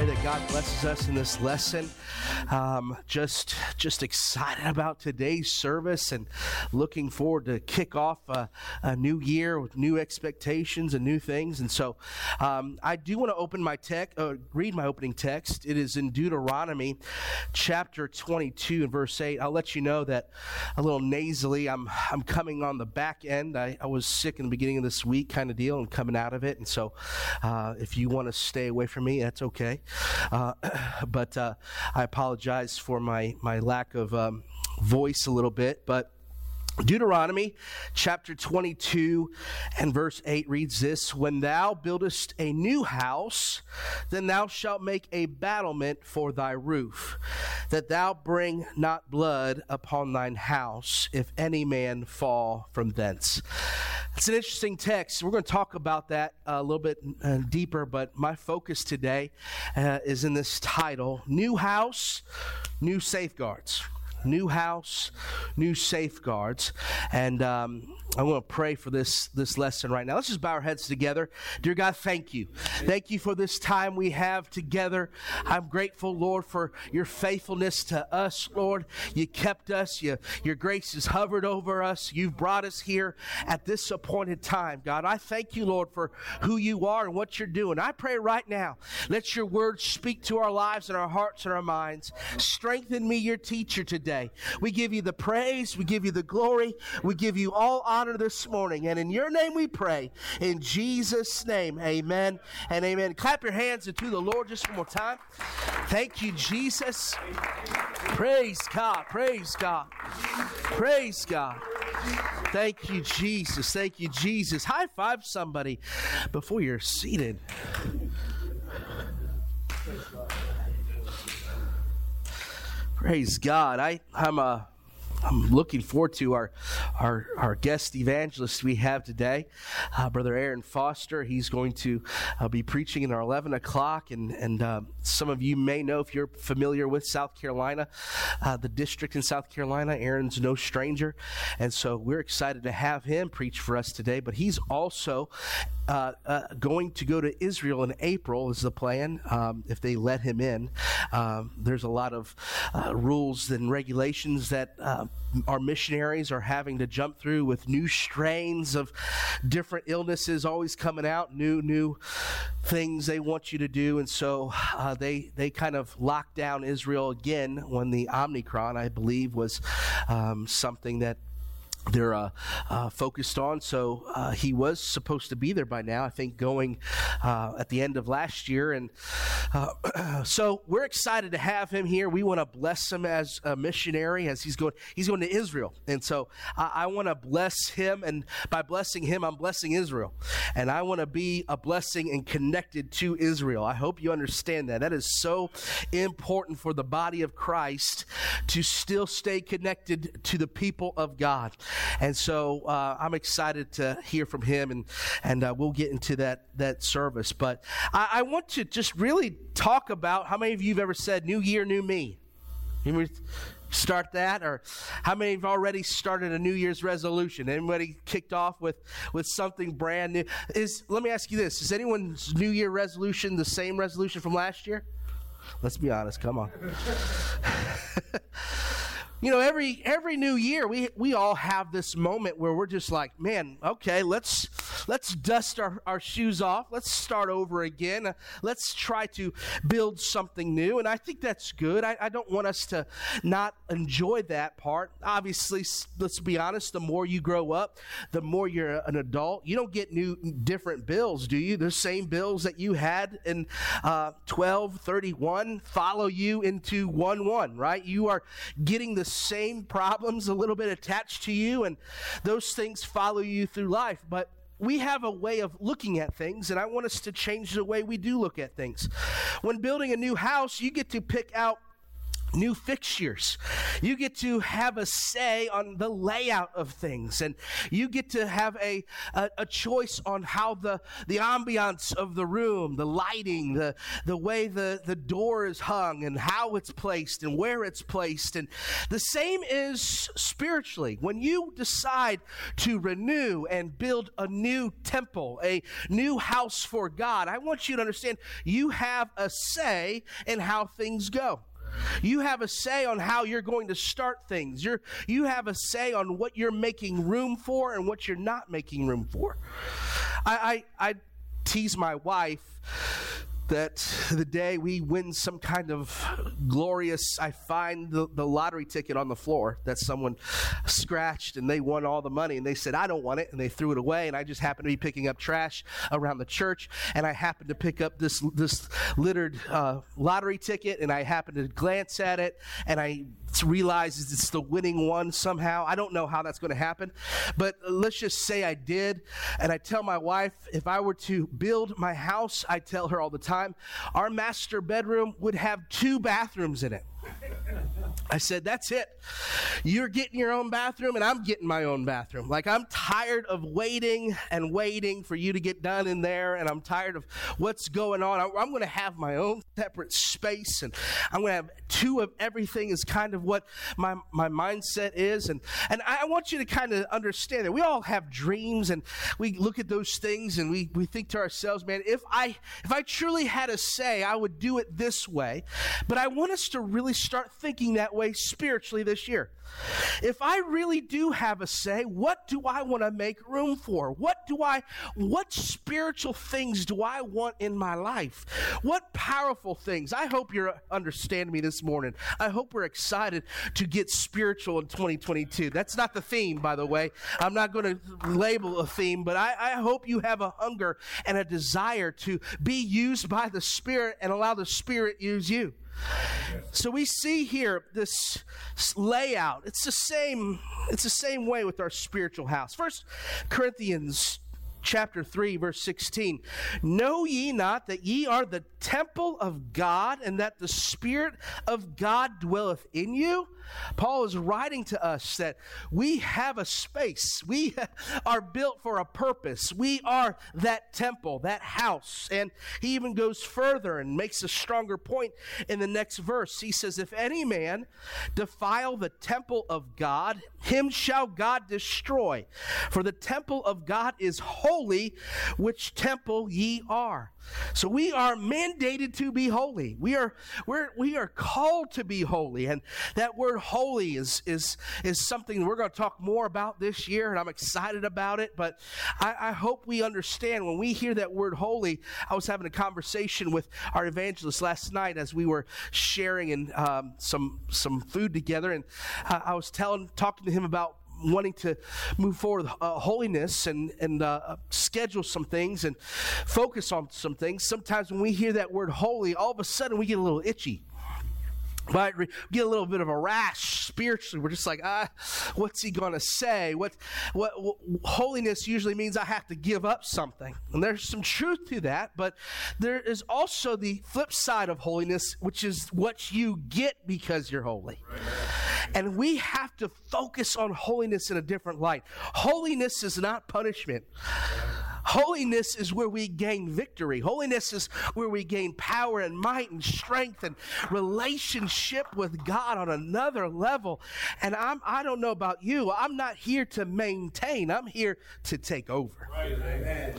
Pray that God blesses us in this lesson. Um, just, just excited about today's service and looking forward to kick off a, a new year with new expectations and new things. And so, um, I do want to open my text, uh, read my opening text. It is in Deuteronomy, chapter 22 and verse 8. I'll let you know that a little nasally. I'm, I'm coming on the back end. I, I was sick in the beginning of this week, kind of deal, and coming out of it. And so, uh, if you want to stay away from me, that's okay. Uh, but uh, I apologize for my my lack of um, voice a little bit, but. Deuteronomy chapter 22 and verse 8 reads this When thou buildest a new house, then thou shalt make a battlement for thy roof, that thou bring not blood upon thine house, if any man fall from thence. It's an interesting text. We're going to talk about that a little bit uh, deeper, but my focus today uh, is in this title New House, New Safeguards new house, new safeguards. And um, I want to pray for this, this lesson right now. Let's just bow our heads together. Dear God, thank you. Thank you for this time we have together. I'm grateful, Lord, for your faithfulness to us, Lord. You kept us, you, your grace has hovered over us. You've brought us here at this appointed time, God. I thank you, Lord, for who you are and what you're doing. I pray right now, let your word speak to our lives and our hearts and our minds. Strengthen me, your teacher, today. We give you the praise, we give you the glory, we give you all honor this morning. And in your name we pray. In Jesus' name, amen and amen. Clap your hands to the Lord just one more time. Thank you, Jesus. Praise God, praise God, praise God. Thank you, Jesus. Thank you, Jesus. High five somebody before you're seated. Praise God. I, I'm a I'm looking forward to our our, our guest evangelist we have today, uh, Brother Aaron Foster. He's going to uh, be preaching in our 11 o'clock, and and uh, some of you may know if you're familiar with South Carolina, uh, the district in South Carolina. Aaron's no stranger, and so we're excited to have him preach for us today. But he's also uh, uh, going to go to Israel in April is the plan um, if they let him in. Um, there's a lot of rules and regulations that uh, our missionaries are having to jump through with new strains of different illnesses always coming out, new new things they want you to do, and so uh, they they kind of locked down Israel again when the Omicron, I believe, was um, something that they're uh, uh, focused on. So uh, he was supposed to be there by now, I think, going uh, at the end of last year. And uh, so we're excited to have him here. We want to bless him as a missionary as he's going. He's going to Israel, and so I, I want to bless him. And by blessing him, I'm blessing Israel, and I want to be a blessing and connected to Israel. I hope you understand that. That is so important for the body of Christ to still stay connected to the people of God. And so uh, I'm excited to hear from him, and and uh, we'll get into that that service. But I, I, want to just really talk about how many of you have ever said "New Year, New Me." You start that, or how many have already started a New Year's resolution? Anybody kicked off with with something brand new? Is let me ask you this: Is anyone's New Year resolution the same resolution from last year? Let's be honest. Come on. you know every every new year we we all have this moment where we're just like man okay let's let's dust our, our shoes off. Let's start over again. Let's try to build something new. And i think that's good. I, I don't want us to not enjoy that part. Obviously let's be honest the more you grow up the more you're an adult. You don't get new different bills do you? The same bills that you had in uh, 12 31 follow you into 1 1 right? You are getting the same problems a little bit attached to you, and those things follow you through life. But we have a way of looking at things, and I want us to change the way we do look at things. When building a new house, you get to pick out new fixtures. You get to have a say on the layout of things, and you get to have a, a, a, choice on how the, the ambiance of the room, the lighting, the, the way the, the door is hung, and how it's placed, and where it's placed. And the same is spiritually. When you decide to renew and build a new temple, a new house for God, I want you to understand you have a say in how things go. You have a say on how you're going to start things. You're, you have a say on what you're making room for and what you're not making room for. I, I, I tease my wife that the day we win some kind of glorious, I find the, the lottery ticket on the floor that someone scratched and they won all the money and they said, I don't want it. And they threw it away. And I just happened to be picking up trash around the church and I happened to pick up this, this littered uh, lottery ticket and I happened to glance at it and I realizes it's the winning one somehow. I don't know how that's going to happen, but let's just say I did. And I tell my wife, if I were to build my house, I tell her all the time, our master bedroom would have two bathrooms in it. I said, That's it. You're getting your own bathroom, and I'm getting my own bathroom. Like, I'm tired of waiting and waiting for you to get done in there, and I'm tired of what's going on. I'm going to have my own separate space, and I'm going to have two of everything, is kind of what my, my mindset is. And, and I want you to kind of understand that we all have dreams, and we look at those things, and we, we think to ourselves, man, if I, if I truly had a say, I would do it this way. But I want us to really start thinking that way spiritually this year. If I really do have a say, what do I want to make room for? What do I, what spiritual things do I want in my life? What powerful things? I hope you're understanding me this morning. I hope we're excited to get spiritual in 2022. That's not the theme, by the way. I'm not going to label a theme, but I, I hope you have a hunger and a desire to be used by the Spirit and allow the Spirit use you. So we see here this layout. It's the same, it's the same way with our spiritual house. First Corinthians chapter 3 verse 16 know ye not that ye are the temple of god and that the spirit of god dwelleth in you Paul is writing to us that we have a space. We are built for a purpose. We are that temple, that house. And he even goes further and makes a stronger point in the next verse. He says, If any man defile the temple of God, him shall God destroy. For the temple of God is holy, which temple ye are. So we are mandated to be holy. We are we're, we are called to be holy, and that word "holy" is is is something we're going to talk more about this year, and I'm excited about it. But I, I hope we understand when we hear that word "holy." I was having a conversation with our evangelist last night as we were sharing and um, some some food together, and uh, I was telling talking to him about wanting to move forward with uh, holiness and, and uh, schedule some things and focus on some things, sometimes when we hear that word holy, all of a sudden we get a little itchy. But we get a little bit of a rash spiritually. We're just like, ah, what's he going to say? What, what, what, holiness usually means I have to give up something. And there's some truth to that, but there is also the flip side of holiness, which is what you get because you're holy. Right. And we have to focus on holiness in a different light. Holiness is not punishment. Holiness is where we gain victory. Holiness is where we gain power and might and strength and relationship with God on another level. And I'm, I don't know about you. I'm not here to maintain. I'm here to take over. Right.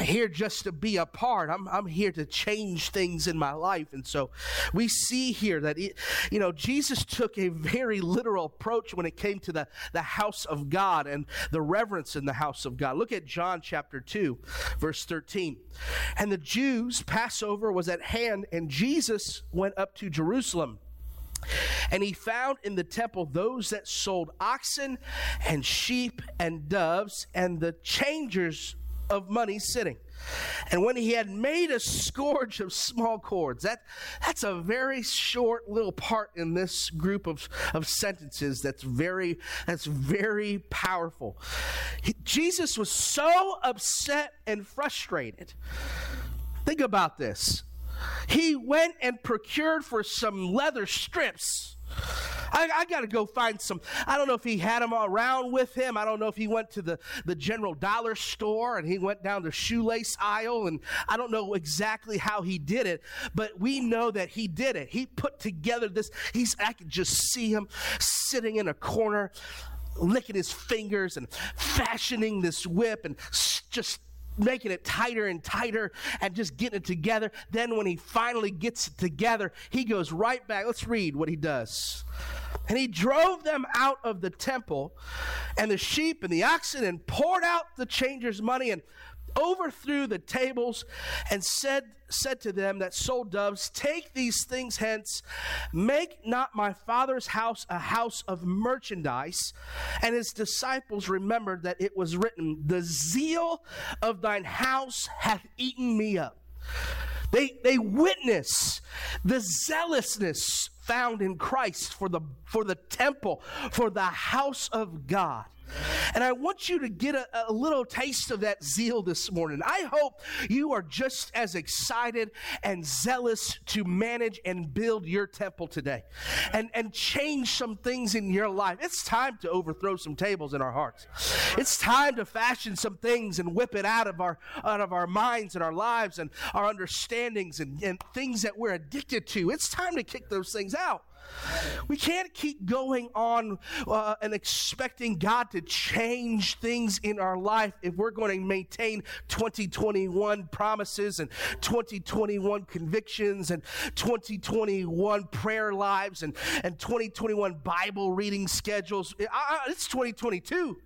Here just to be a part. I'm, I'm here to change things in my life. And so we see here that, you know, Jesus took a very literal approach when it came to the, the house of God and the reverence in the house of God. Look at John chapter 2, verse 13. And the Jews' Passover was at hand, and Jesus went up to Jerusalem. And he found in the temple those that sold oxen and sheep and doves and the changers of money sitting. And when he had made a scourge of small cords, that, that's a very short little part in this group of, of sentences that's very, that's very powerful. He, Jesus was so upset and frustrated. Think about this. He went and procured for some leather strips. I, I got to go find some. I don't know if he had them around with him. I don't know if he went to the, the general dollar store and he went down the shoelace aisle. And I don't know exactly how he did it, but we know that he did it. He put together this. He's, I could just see him sitting in a corner, licking his fingers and fashioning this whip and just making it tighter and tighter and just getting it together. Then when he finally gets it together, he goes right back. Let's read what he does. And he drove them out of the temple and the sheep and the oxen and poured out the changers' money and overthrew the tables and said said to them that sold doves take these things hence make not my father's house a house of merchandise. And his disciples remembered that it was written the zeal of thine house hath eaten me up. They they witness the zealousness found in Christ for the for the temple for the house of God and I want you to get a, a, little taste of that zeal this morning. I hope you are just as excited and zealous to manage and build your temple today and, and change some things in your life. It's time to overthrow some tables in our hearts. It's time to fashion some things and whip it out of our out of our minds and our lives and our understandings and, and things that we're addicted to. It's time to kick those things out. We can't keep going on uh, and expecting God to change things in our life if we're going to maintain 2021 promises and 2021 convictions and 2021 prayer lives and, and 2021 Bible reading schedules. I, it's 2022.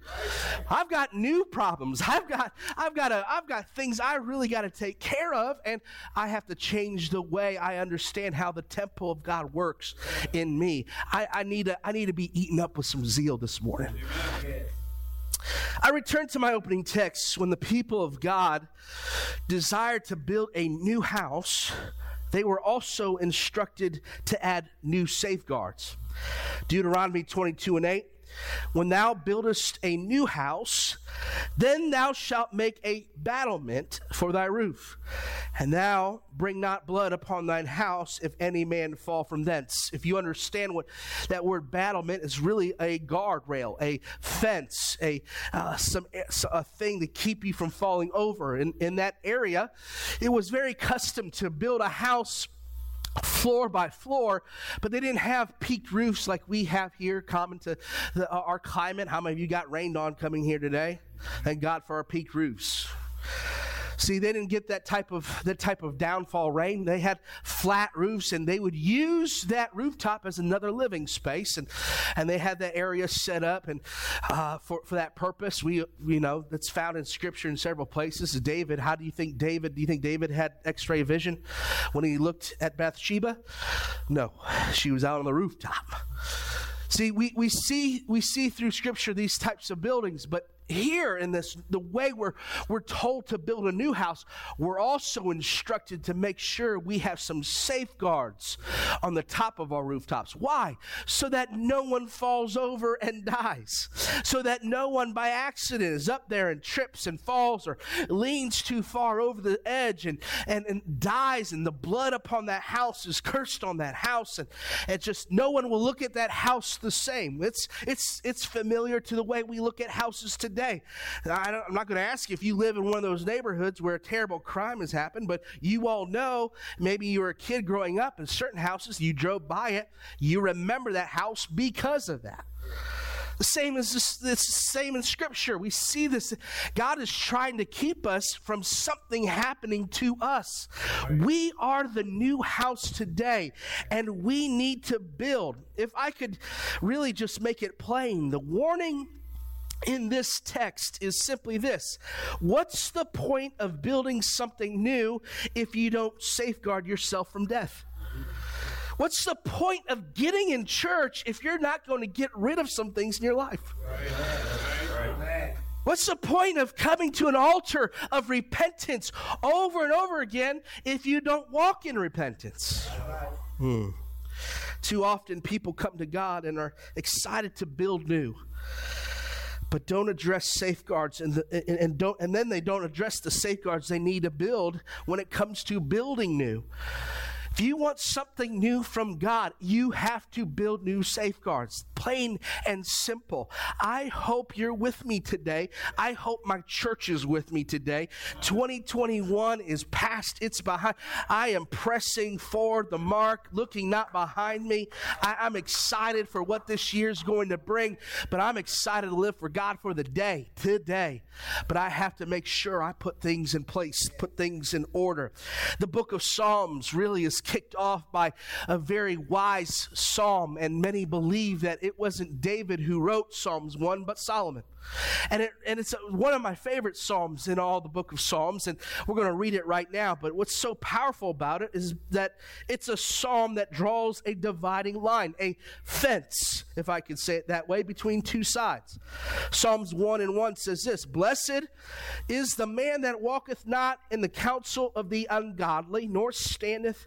I've got new problems. I've got I've got a, I've got things I really got to take care of, and I have to change the way I understand how the temple of God works in me. I, I, need, to, I need to be eaten up with some zeal this morning. I return to my opening text when the people of God desired to build a new house, they were also instructed to add new safeguards. Deuteronomy 22 and 8 when thou buildest a new house, then thou shalt make a battlement for thy roof. And thou bring not blood upon thine house if any man fall from thence. If you understand what that word battlement is really a guardrail, a fence, a, uh, some, a thing to keep you from falling over. In, in that area, it was very custom to build a house floor by floor, but they didn't have peaked roofs like we have here, common to the, uh, our climate. How many of you got rained on coming here today? Thank God for our peaked roofs. See, they didn't get that type of that type of downfall rain. They had flat roofs, and they would use that rooftop as another living space, and and they had that area set up and uh, for for that purpose. We you know that's found in Scripture in several places. David, how do you think David? Do you think David had X-ray vision when he looked at Bathsheba? No, she was out on the rooftop. See, we, we see we see through Scripture these types of buildings, but here in this the way we're we're told to build a new house we're also instructed to make sure we have some safeguards on the top of our rooftops. Why? So that no one falls over and dies. So that no one by accident is up there and trips and falls or leans too far over the edge and and, and dies and the blood upon that house is cursed on that house and it just no one will look at that house the same. It's it's it's familiar to the way we look at houses today day. I am not going to ask you if you live in one of those neighborhoods where a terrible crime has happened, but you all know maybe you were a kid growing up in certain houses, you drove by it, you remember that house because of that. The same as this, this same in Scripture. We see this. God is trying to keep us from something happening to us. We are the new house today, and we need to build. If I could really just make it plain, the warning in this text is simply this What's the point of building something new if you don't safeguard yourself from death? What's the point of getting in church if you're not going to get rid of some things in your life? What's the point of coming to an altar of repentance over and over again if you don't walk in repentance? Hmm. Too often people come to God and are excited to build new but don't address safeguards and, the, and don't and then they don't address the safeguards they need to build when it comes to building new if you want something new from God, you have to build new safeguards. Plain and simple. I hope you're with me today. I hope my church is with me today. 2021 is past, it's behind. I am pressing forward the mark, looking not behind me. I, am excited for what this year is going to bring, but I'm excited to live for God for the day, today. But I have to make sure I put things in place, put things in order. The book of Psalms really is kicked off by a very wise psalm, and many believe that it wasn't David who wrote Psalms 1, but Solomon. And, it, and it's one of my favorite Psalms in all the book of Psalms, and we're going to read it right now. But what's so powerful about it is that it's a psalm that draws a dividing line, a fence, if I could say it that way, between two sides. Psalms 1 and 1 says this Blessed is the man that walketh not in the counsel of the ungodly, nor standeth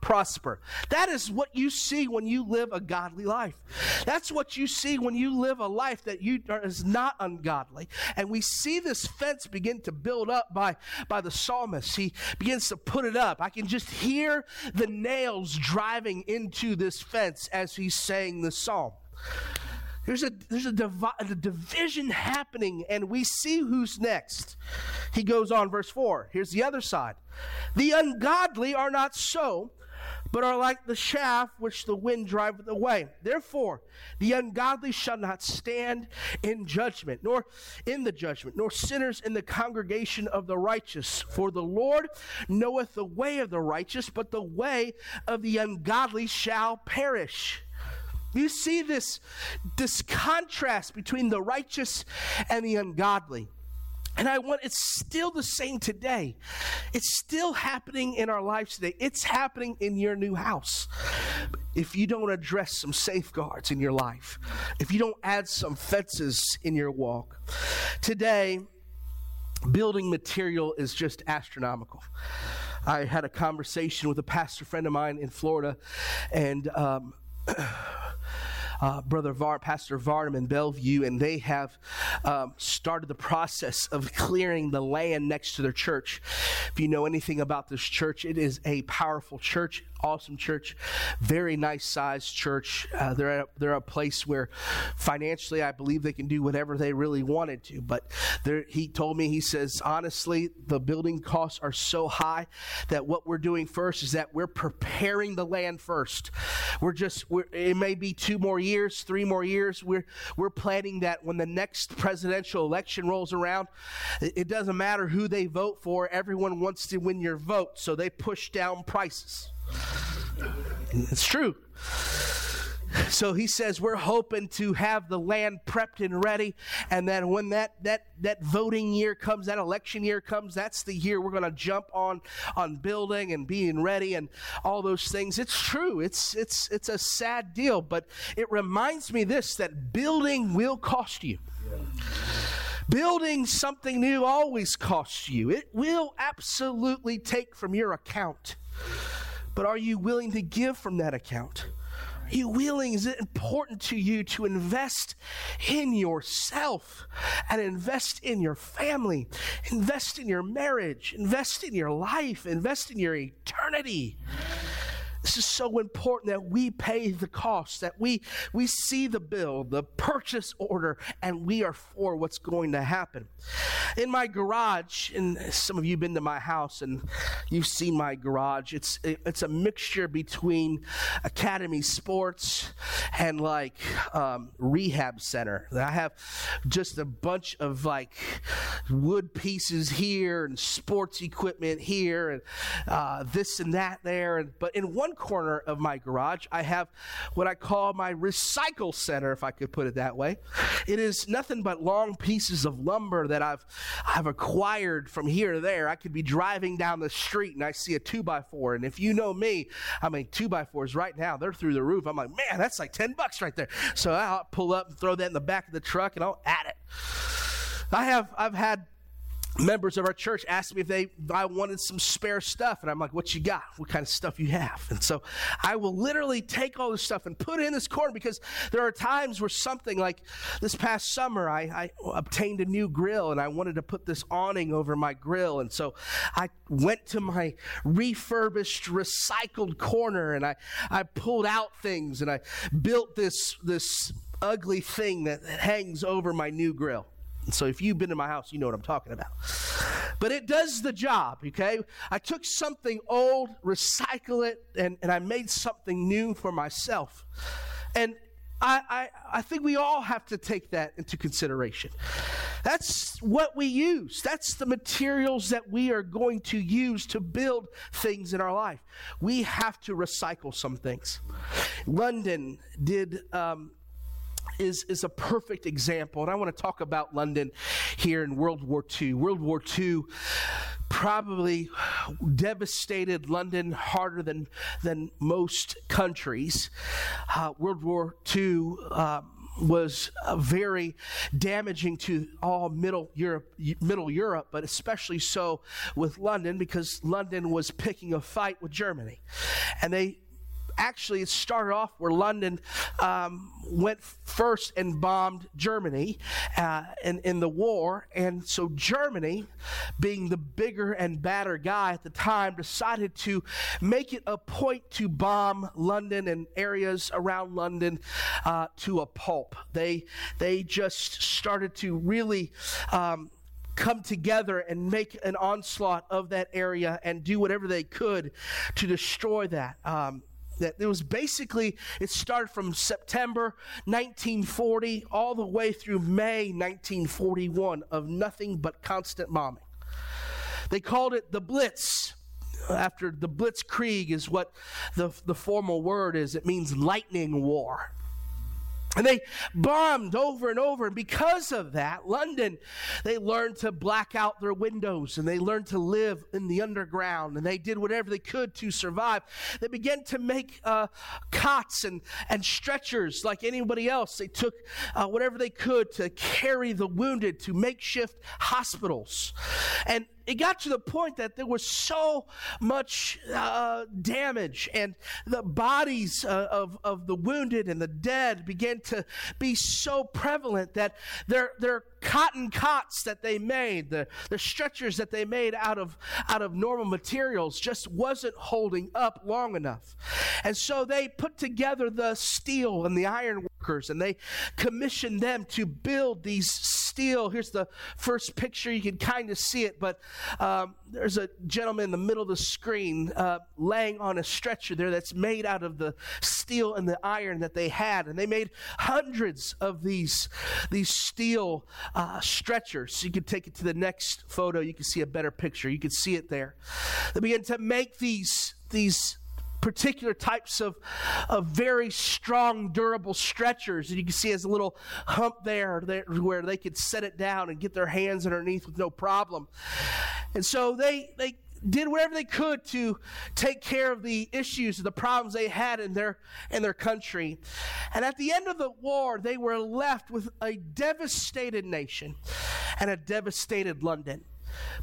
prosper. That is what you see when you live a godly life. That's what you see when you live a life that you is not ungodly. And we see this fence begin to build up by, by the psalmist. He begins to put it up. I can just hear the nails driving into this fence as he's saying the psalm. There's a there's a, divi- a, division happening, and we see who's next. He goes on, verse four. Here's the other side: the ungodly are not so, but are like the chaff which the wind driveth away. Therefore, the ungodly shall not stand in judgment, nor in the judgment, nor sinners in the congregation of the righteous. For the Lord knoweth the way of the righteous, but the way of the ungodly shall perish. You see this, this contrast between the righteous and the ungodly. And I want, it's still the same today. It's still happening in our lives today. It's happening in your new house. If you don't address some safeguards in your life, if you don't add some fences in your walk, today, building material is just astronomical. I had a conversation with a pastor friend of mine in Florida, and um, uh, Brother Var, Pastor Varnum in Bellevue, and they have um, started the process of clearing the land next to their church. If you know anything about this church, it is a powerful church awesome church, very nice sized church. Uh, they're a, they're a place where financially, I believe they can do whatever they really wanted to. But he told me, he says, honestly, the building costs are so high that what we're doing first is that we're preparing the land first. We're just, we're, it may be two more years, three more years. We're we're planning that when the next presidential election rolls around, it doesn't matter who they vote for. Everyone wants to win your vote, so they push down prices. It's true. So he says we're hoping to have the land prepped and ready, and then when that that that voting year comes, that election year comes, that's the year we're going to jump on on building and being ready and all those things. It's true. It's it's it's a sad deal, but it reminds me this that building will cost you. Building something new always costs you. It will absolutely take from your account. But are you willing to give from that account? You willing? Is it important to you to invest in yourself and invest in your family, invest in your marriage, invest in your life, invest in your eternity? This is so important that we pay the cost, that we, we see the bill, the purchase order, and we are for what's going to happen. In my garage, and some of you have been to my house and you've seen my garage, it's, it's a mixture between academy sports and like um, rehab center. I have just a bunch of like wood pieces here and sports equipment here and uh, this and that there. And, but in one one corner of my garage, I have what I call my recycle center, if I could put it that way. It is nothing but long pieces of lumber that I've, I've acquired from here to there. I could be driving down the street and I see a two by four. And if you know me, I mean, two by fours right now, they're through the roof. I'm like, man, that's like 10 bucks right there. So I'll pull up and throw that in the back of the truck and I'll add it. I have, I've had members of our church asked me if they if I wanted some spare stuff, and I'm like, "What you got? What kind of stuff you have?" And so I will literally take all this stuff and put it in this corner because there are times where something like this past summer, I, I obtained a new grill and I wanted to put this awning over my grill, and so I went to my refurbished, recycled corner and I I pulled out things and I built this this ugly thing that hangs over my new grill. So if you've been in my house, you know what I'm talking about. But it does the job, okay? I took something old, recycle it, and, and I made something new for myself. And I, I, I think we all have to take that into consideration. That's what we use. That's the materials that we are going to use to build things in our life. We have to recycle some things. London did um, is, is a perfect example. And I want to talk about London here in World War II. World War II probably devastated London harder than, than most countries. Uh, World War II. Um, was uh, very damaging to all middle Europe, middle Europe, but especially so with London because London was picking a fight with Germany, and they actually, it started off where London um, went first and bombed Germany uh, in, in the war. And so Germany, being the bigger and badder guy at the time, decided to make it a point to bomb London and areas around London uh, to a pulp. They, they just started to really. Um, come together and make an onslaught of that area and do whatever they could to destroy that. Um, that it was basically it started from september 1940 all the way through may 1941 of nothing but constant bombing. They called it the blitz. After the blitzkrieg is what the, the formal word is it means lightning war and they bombed over and over. And because of that, London, they learned to black out their windows and they learned to live in the underground and they did whatever they could to survive. They began to make uh, cots and, and stretchers like anybody else. They took uh, whatever they could to carry the wounded to makeshift hospitals. And it got to the point that there was so much uh, damage, and the bodies uh, of, of the wounded and the dead began to be so prevalent that their, their cotton cots that they made, the, the stretchers that they made out of, out of normal materials, just wasn't holding up long enough. And so they put together the steel and the iron workers, and they commissioned them to build these steel. Here's the first picture. You can kind of see it, but um, there's a gentleman in the middle of the screen uh, laying on a stretcher there that's made out of the steel and the iron that they had. And they made hundreds of these, these steel uh, stretchers. You can take it to the next photo. You can see a better picture. You can see it there. They began to make these, these particular types of, of very strong, durable stretchers. And you can see as a little hump there, there where they could set it down and get their hands underneath with no problem. And so they, they did whatever they could to take care of the issues, the problems they had in their, in their country. And at the end of the war, they were left with a devastated nation and a devastated London.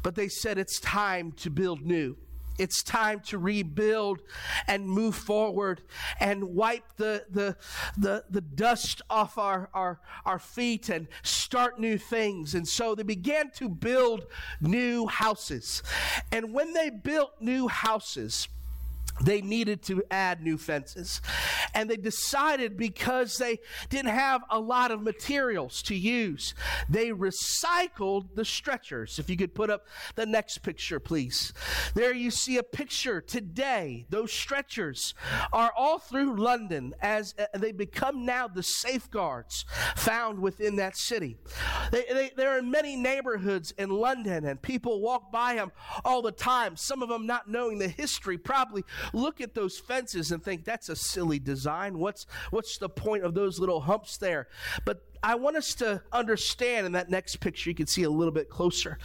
But they said it's time to build new. It's time to rebuild and move forward and wipe the, the, the, the dust off our, our, our feet and start new things. And so they began to build new houses. And when they built new houses, they needed to add new fences. And they decided because they didn't have a lot of materials to use, they recycled the stretchers. If you could put up the next picture, please. There you see a picture today. Those stretchers are all through London as uh, they become now the safeguards found within that city. They, they, they're in many neighborhoods in London, and people walk by them all the time, some of them not knowing the history, probably look at those fences and think that's a silly design. What's what's the point of those little humps there? But I want us to understand in that next picture, you can see a little bit closer,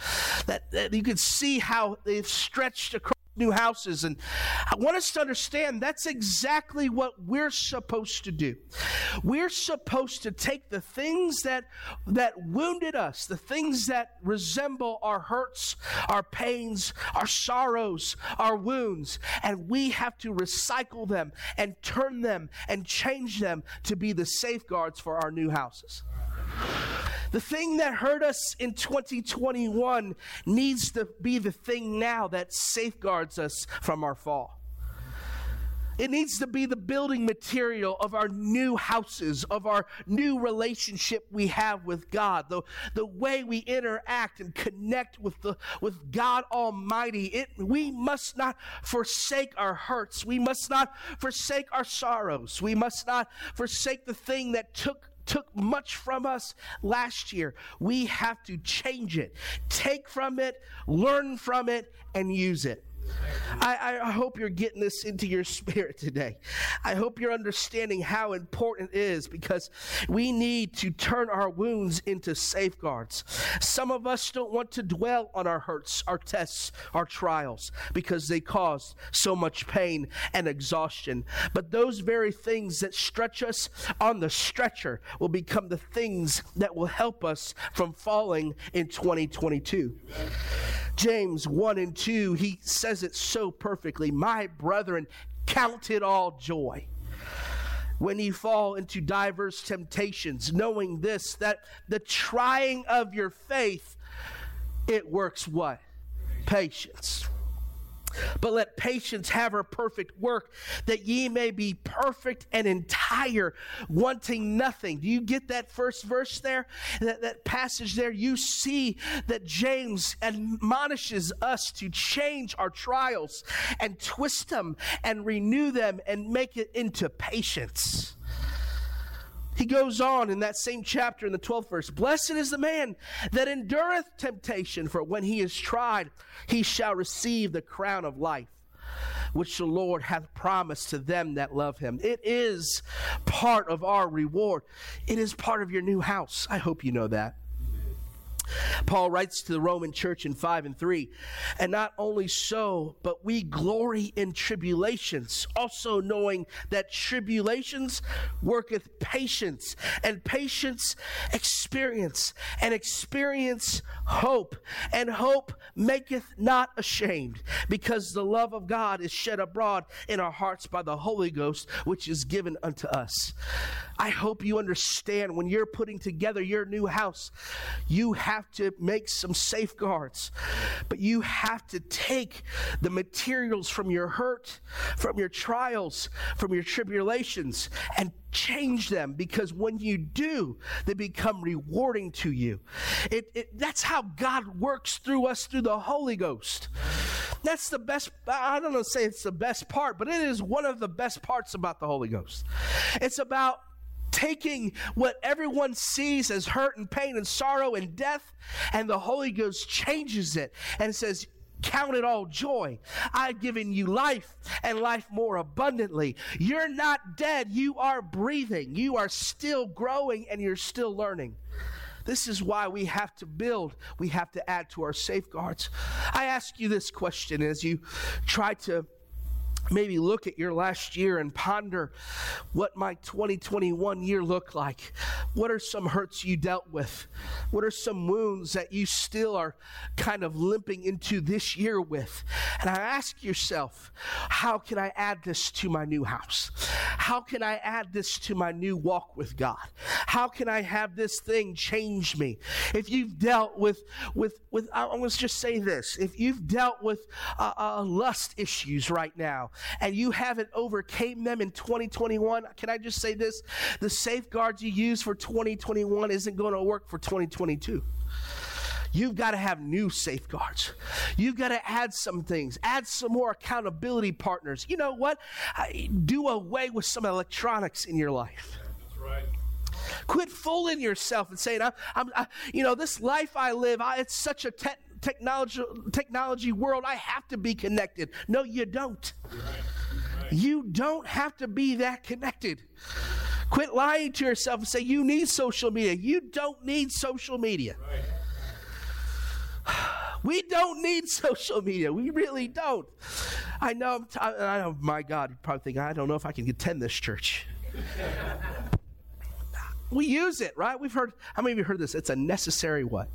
that, that you can see how they've stretched across new houses. And I want us to understand that's exactly what we're supposed to do. We're supposed to take the things that, that wounded us, the things that resemble our hurts, our pains, our sorrows, our wounds, and we have to recycle them and turn them and change them to be the safeguards for our new houses. The thing that hurt us in 2021 needs to be the thing now that safeguards us from our fall. It needs to be the building material of our new houses, of our new relationship we have with God, the, the way we interact and connect with, the, with God Almighty. It, we must not forsake our hurts. We must not forsake our sorrows. We must not forsake the thing that took took much from us last year. We have to change it, take from it, learn from it, and use it. I, I, hope you're getting this into your spirit today. I hope you're understanding how important it is because we need to turn our wounds into safeguards. Some of us don't want to dwell on our hurts, our tests, our trials because they cause so much pain and exhaustion. But those very things that stretch us on the stretcher will become the things that will help us from falling in 2022. James 1 and 2, he says it so perfectly. My brethren, count it all joy when you fall into diverse temptations, knowing this, that the trying of your faith, it works what? Patience. But let patience have her perfect work, that ye may be perfect and entire, wanting nothing. Do you get that first verse there? That, that passage there? You see that James admonishes us to change our trials and twist them and renew them and make it into patience. He goes on in that same chapter in the 12th verse Blessed is the man that endureth temptation, for when he is tried, he shall receive the crown of life, which the Lord hath promised to them that love him. It is part of our reward, it is part of your new house. I hope you know that. Paul writes to the Roman church in 5 and 3, and not only so, but we glory in tribulations, also knowing that tribulations worketh patience, and patience experience, and experience hope, and hope maketh not ashamed, because the love of God is shed abroad in our hearts by the Holy Ghost, which is given unto us. I hope you understand when you're putting together your new house, you have to make some safeguards, but you have to take the materials from your hurt, from your trials, from your tribulations, and change them because when you do, they become rewarding to you. It, it, that's how God works through us through the Holy Ghost. That's the best, I don't know, say it's the best part, but it is one of the best parts about the Holy Ghost. It's about taking what everyone sees as hurt and pain and sorrow and death, and the Holy Ghost changes it and says, Count it all joy. I've given you life and life more abundantly. You're not dead. You are breathing. You are still growing and you're still learning. This is why we have to build, we have to add to our safeguards. I ask you this question as you try to maybe look at your last year and ponder what my 2021 year looked like. What are some hurts you dealt with? What are some wounds that you still are kind of limping into this year with? And I ask yourself, how can I add this to my new house? How can I add this to my new walk with God? How can I have this thing change me? If you've dealt with, with, with I to just say this. If you've dealt with uh, uh, lust issues right now, and you haven't overcame them in 2021, can I just say this? The safeguards you use for 2021 isn't going to work for 2022. You've got to have new safeguards. You've got to add some things, add some more accountability partners. You know what? Do away with some electronics in your life. That's right. Quit fooling yourself and saying, I'm, I'm I, you know, this life I live, I, it's such a te- technology, technology world. I have to be connected. No, you don't. Right. You don't have to be that connected. Quit lying to yourself and say you need social media. You don't need social media. We don't need social media. We really don't. I know, I, I know, my God, you probably think, I don't know if I can attend this church. we use it, right? We've heard, how many of you heard this? It's a necessary what?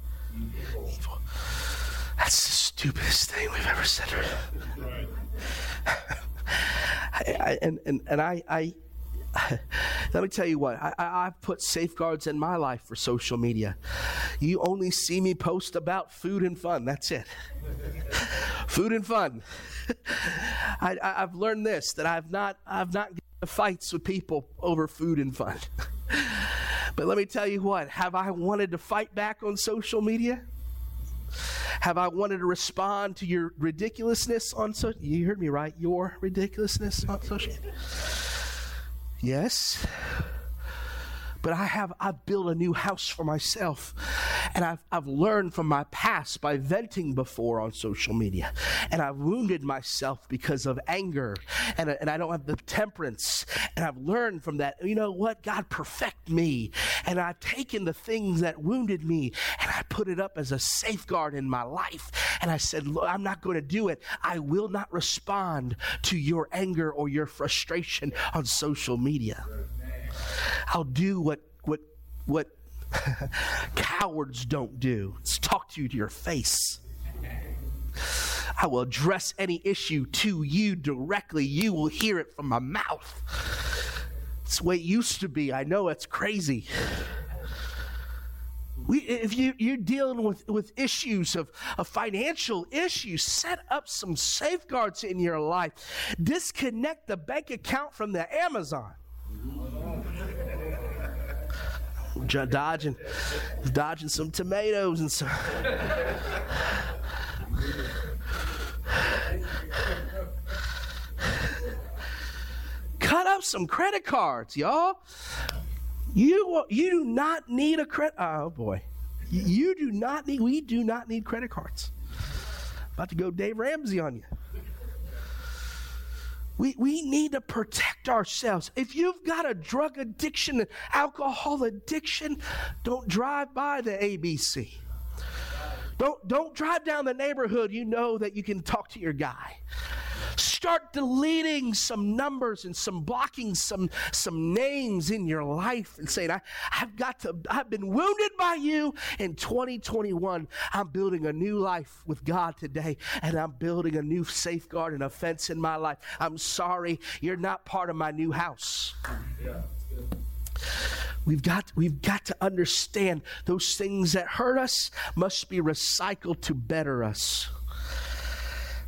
That's the stupidest thing we've ever said. I, I, and, and, and I, I, let me tell you what, I, I, have put safeguards in my life for social media. You only see me post about food and fun. That's it. food and fun. I, have learned this that I've not, I've not gotten fights with people over food and fun. but let me tell you what, have I wanted to fight back on social media? Have I wanted to respond to your ridiculousness on social? You heard me right. Your ridiculousness on social. Yes. But I have I've built a new house for myself. And I've, I've learned from my past by venting before on social media. And I've wounded myself because of anger. And, and I don't have the temperance. And I've learned from that, you know what? God perfect me. And I've taken the things that wounded me and I put it up as a safeguard in my life. And I said, I'm not going to do it. I will not respond to your anger or your frustration on social media. I'll do what what what cowards don't do. It's talk to you to your face. I will address any issue to you directly. You will hear it from my mouth. It's the way it used to be. I know it's crazy. We, if you, you're dealing with, with issues of, of financial issues, set up some safeguards in your life. Disconnect the bank account from the Amazon dodging, dodging some tomatoes and some. Cut up some credit cards, y'all. You you do not need a credit. Oh boy, you do not need. We do not need credit cards. About to go Dave Ramsey on you. We, we need to protect ourselves. If you've got a drug addiction, an alcohol addiction, don't drive by the ABC. Don't, don't drive down the neighborhood. You know that you can talk to your guy. Start deleting some numbers and some blocking some, some names in your life and saying, I, I've got to, I've been wounded by you in 2021. I'm building a new life with God today, and I'm building a new safeguard and a fence in my life. I'm sorry, you're not part of my new house. Yeah. We've got, we've got to understand those things that hurt us must be recycled to better us.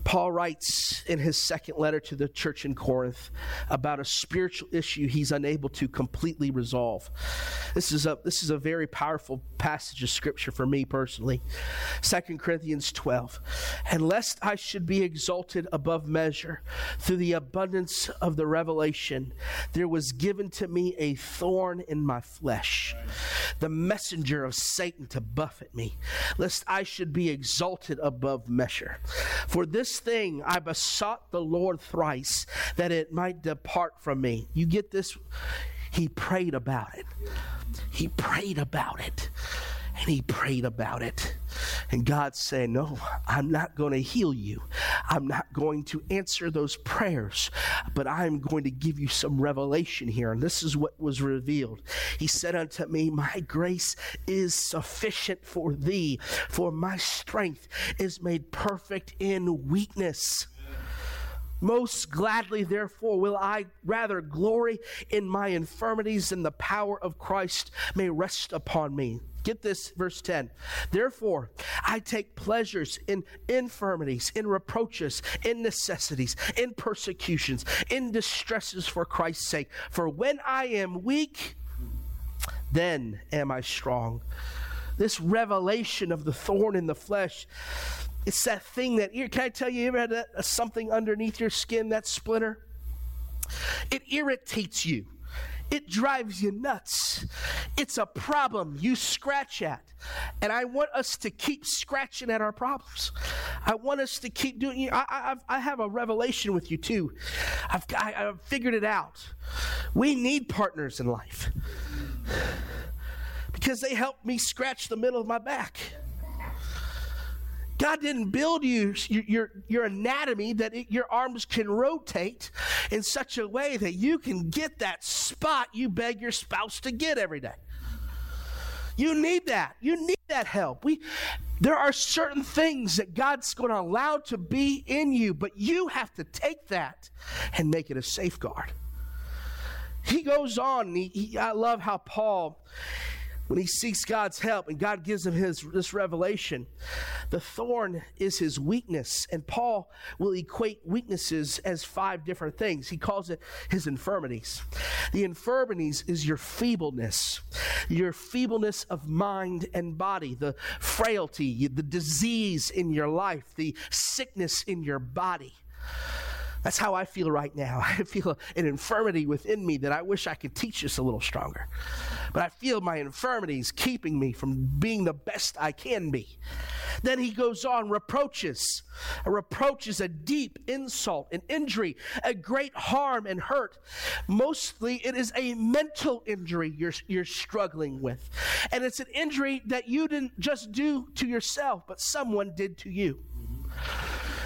Paul writes in his second letter to the church in Corinth about a spiritual issue he's unable to completely resolve. This is a, this is a very powerful passage of scripture for me personally. 2 Corinthians 12. And lest I should be exalted above measure through the abundance of the revelation, there was given to me a thorn in my flesh, the messenger of Satan to buffet me, lest I should be exalted above measure. For this thing I besought the Lord thrice that it might depart from me. You get this? He prayed about it. He prayed about it. And he prayed about it. And God said, No, I'm not going to heal you. I'm not going to answer those prayers, but I'm going to give you some revelation here. And this is what was revealed. He said unto me, My grace is sufficient for thee, for my strength is made perfect in weakness. Most gladly, therefore, will I rather glory in my infirmities than the power of Christ may rest upon me. Get this, verse 10. Therefore, I take pleasures in infirmities, in reproaches, in necessities, in persecutions, in distresses for Christ's sake. For when I am weak, then am I strong. This revelation of the thorn in the flesh it's that thing that, can I tell you, you ever had that, something underneath your skin, that splinter? It irritates you. It drives you nuts. It's a problem you scratch at. And I want us to keep scratching at our problems. I want us to keep doing I, I, I have a revelation with you too. I've, I, I've figured it out. We need partners in life because they help me scratch the middle of my back. God didn't build you your, your, anatomy that it, your arms can rotate in such a way that you can get that spot you beg your spouse to get every day. You need that. You need that help. We there are certain things that God's going to allow to be in you, but you have to take that and make it a safeguard. He goes on, he, he, I love how Paul when he seeks God's help and God gives him his this revelation, the thorn is his weakness. And Paul will equate weaknesses as five different things. He calls it his infirmities. The infirmities is your feebleness, your feebleness of mind and body, the frailty, the disease in your life, the sickness in your body. That's how I feel right now. I feel an infirmity within me that I wish I could teach this a little stronger. But I feel my infirmities keeping me from being the best I can be. Then he goes on, reproaches. A reproach is a deep insult, an injury, a great harm and hurt. Mostly it is a mental injury you're, you're struggling with. And it's an injury that you didn't just do to yourself, but someone did to you.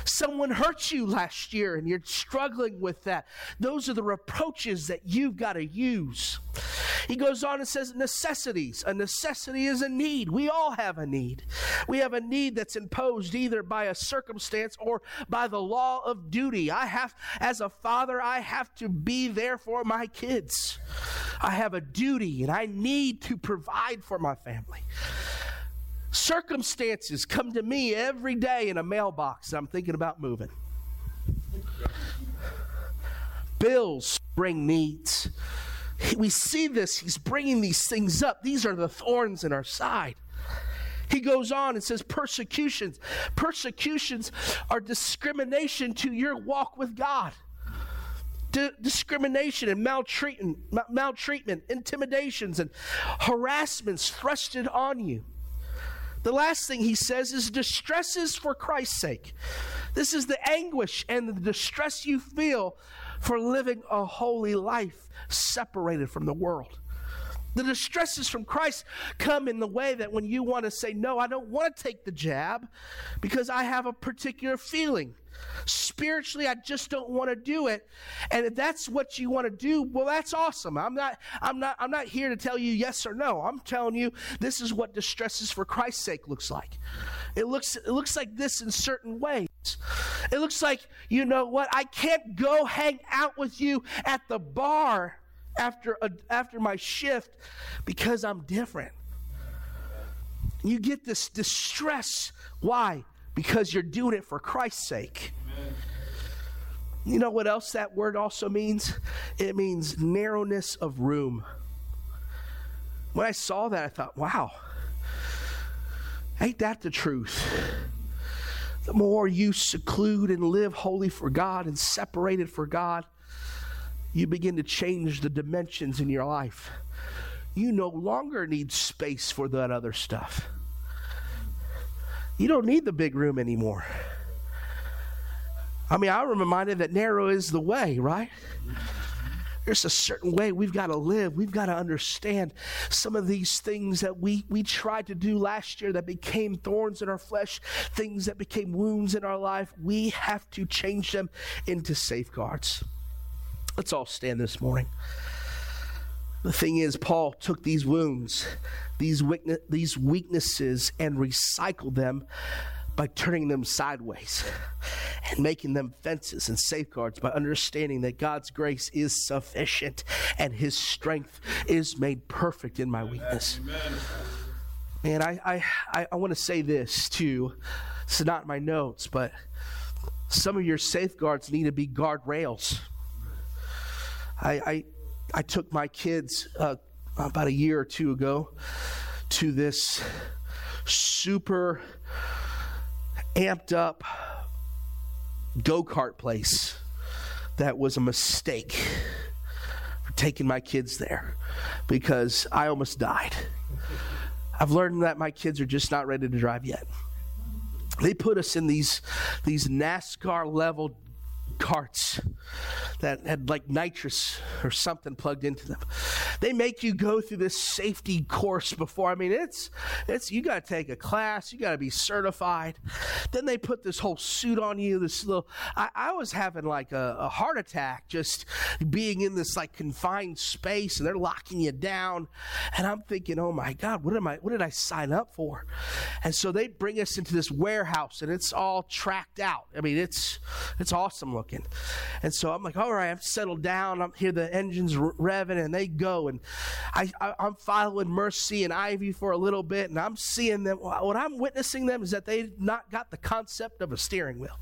Someone hurt you last year and you're struggling with that. Those are the reproaches that you've got to use. He goes on and says necessities. A necessity is a need. We all have a need. We have a need that's imposed either by a circumstance or by the law of duty. I have, as a father, I have to be there for my kids. I have a duty and I need to provide for my family. Circumstances come to me every day in a mailbox. I'm thinking about moving. Bills bring needs. We see this. He's bringing these things up. These are the thorns in our side. He goes on and says, persecutions. Persecutions are discrimination to your walk with God. D- discrimination and maltreatment, maltreatment, intimidations, and harassments thrusted on you. The last thing he says is distresses for Christ's sake. This is the anguish and the distress you feel for living a holy life separated from the world. The distresses from Christ come in the way that when you want to say, No, I don't want to take the jab because I have a particular feeling. Spiritually, I just don't want to do it. And if that's what you want to do, well, that's awesome. I'm not, I'm not, I'm not here to tell you yes or no. I'm telling you this is what distresses for Christ's sake looks like. It looks, it looks like this in certain ways. It looks like, you know what, I can't go hang out with you at the bar after, a, after my shift because I'm different. You get this distress. Why? Because you're doing it for Christ's sake. Amen. You know what else that word also means? It means narrowness of room. When I saw that, I thought, wow, ain't that the truth? The more you seclude and live holy for God and separated for God, you begin to change the dimensions in your life. You no longer need space for that other stuff. You don't need the big room anymore. I mean, I'm reminded that narrow is the way, right? There's a certain way we've got to live. We've got to understand some of these things that we, we tried to do last year that became thorns in our flesh, things that became wounds in our life. We have to change them into safeguards. Let's all stand this morning. The thing is, Paul took these wounds, these, weakness, these weaknesses, and recycled them by turning them sideways and making them fences and safeguards by understanding that God's grace is sufficient and his strength is made perfect in my weakness. And I, I, I, I want to say this too. It's not my notes, but some of your safeguards need to be guardrails. I, I, I took my kids uh, about a year or two ago to this super amped up go kart place that was a mistake. For taking my kids there because I almost died. I've learned that my kids are just not ready to drive yet. They put us in these these NASCAR level carts that had like nitrous or something plugged into them. They make you go through this safety course before. I mean, it's it's you got to take a class, you got to be certified. Then they put this whole suit on you. This little, I, I was having like a, a heart attack just being in this like confined space, and they're locking you down. And I'm thinking, oh my God, what am I? What did I sign up for? And so they bring us into this warehouse, and it's all tracked out. I mean, it's it's awesome looking. And so I'm like, all I've settled down. I'm here, the engine's revving, and they go. And I, I, am following Mercy and Ivy for a little bit, and I'm seeing them. What I'm witnessing them is that they've not got the concept of a steering wheel.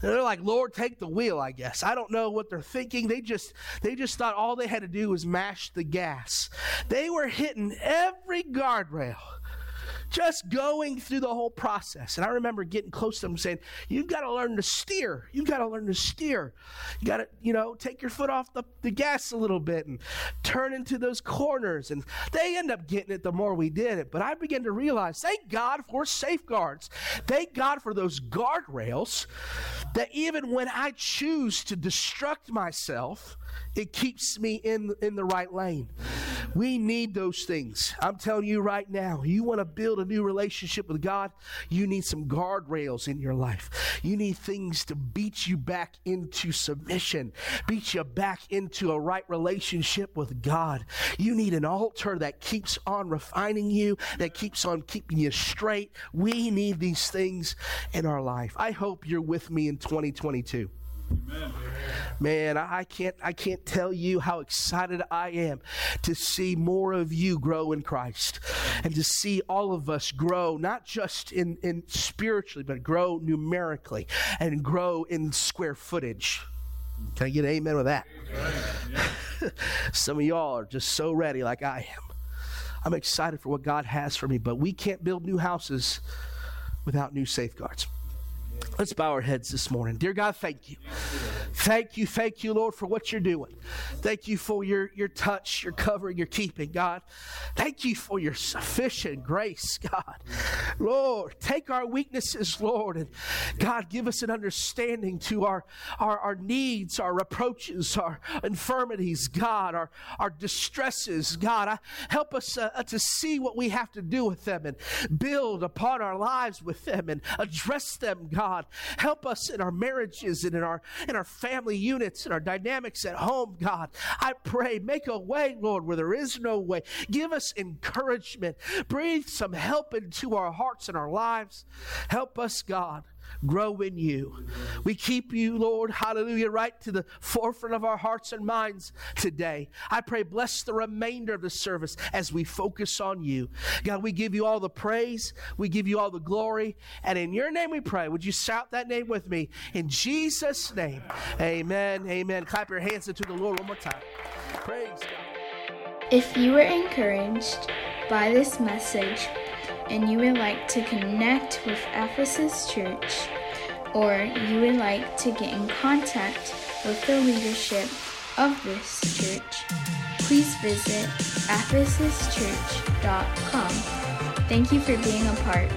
They're like, Lord, take the wheel, I guess. I don't know what they're thinking. They just they just thought all they had to do was mash the gas. They were hitting every guardrail just going through the whole process. And I remember getting close to them saying, You've got to learn to steer. You've got to learn to steer. You got to, you know, take your foot off the, the gas a little bit and turn into those corners. And they end up getting it the more we did it. But I began to realize, thank God for safeguards. Thank God for those guardrails that even when I choose to destruct myself, it keeps me in, in the right lane. We need those things. I'm telling you right now, you want to build a new relationship with God, you need some guardrails in your life. You need things to beat you back into submission, beat you back into a right relationship with God. You need an altar that keeps on refining you, that keeps on keeping you straight. We need these things in our life. I hope you're with me in 2022. Man, I can't I can't tell you how excited I am to see more of you grow in Christ and to see all of us grow not just in, in spiritually, but grow numerically and grow in square footage. Can I get an amen with that? Some of y'all are just so ready like I am. I'm excited for what God has for me, but we can't build new houses without new safeguards. Let's bow our heads this morning. Dear God, thank you. Thank you, thank you, Lord, for what you're doing. Thank you for your, your touch, your covering, your keeping, God. Thank you for your sufficient grace, God. Lord, take our weaknesses, Lord, and God, give us an understanding to our, our, our needs, our reproaches, our infirmities, God, our, our distresses, God. Help us uh, to see what we have to do with them and build upon our lives with them and address them, God God. Help us in our marriages and in our in our family units and our dynamics at home, God. I pray, make a way, Lord, where there is no way. Give us encouragement. Breathe some help into our hearts and our lives. Help us, God grow in you. We keep you, Lord, hallelujah, right to the forefront of our hearts and minds today. I pray, bless the remainder of the service as we focus on you. God, we give you all the praise, we give you all the glory, and in your name we pray. Would you shout that name with me? In Jesus' name, amen, amen. Clap your hands into the Lord one more time. Praise God. If you were encouraged by this message, and you would like to connect with Ephesus Church, or you would like to get in contact with the leadership of this church, please visit ephesuschurch.com. Thank you for being a part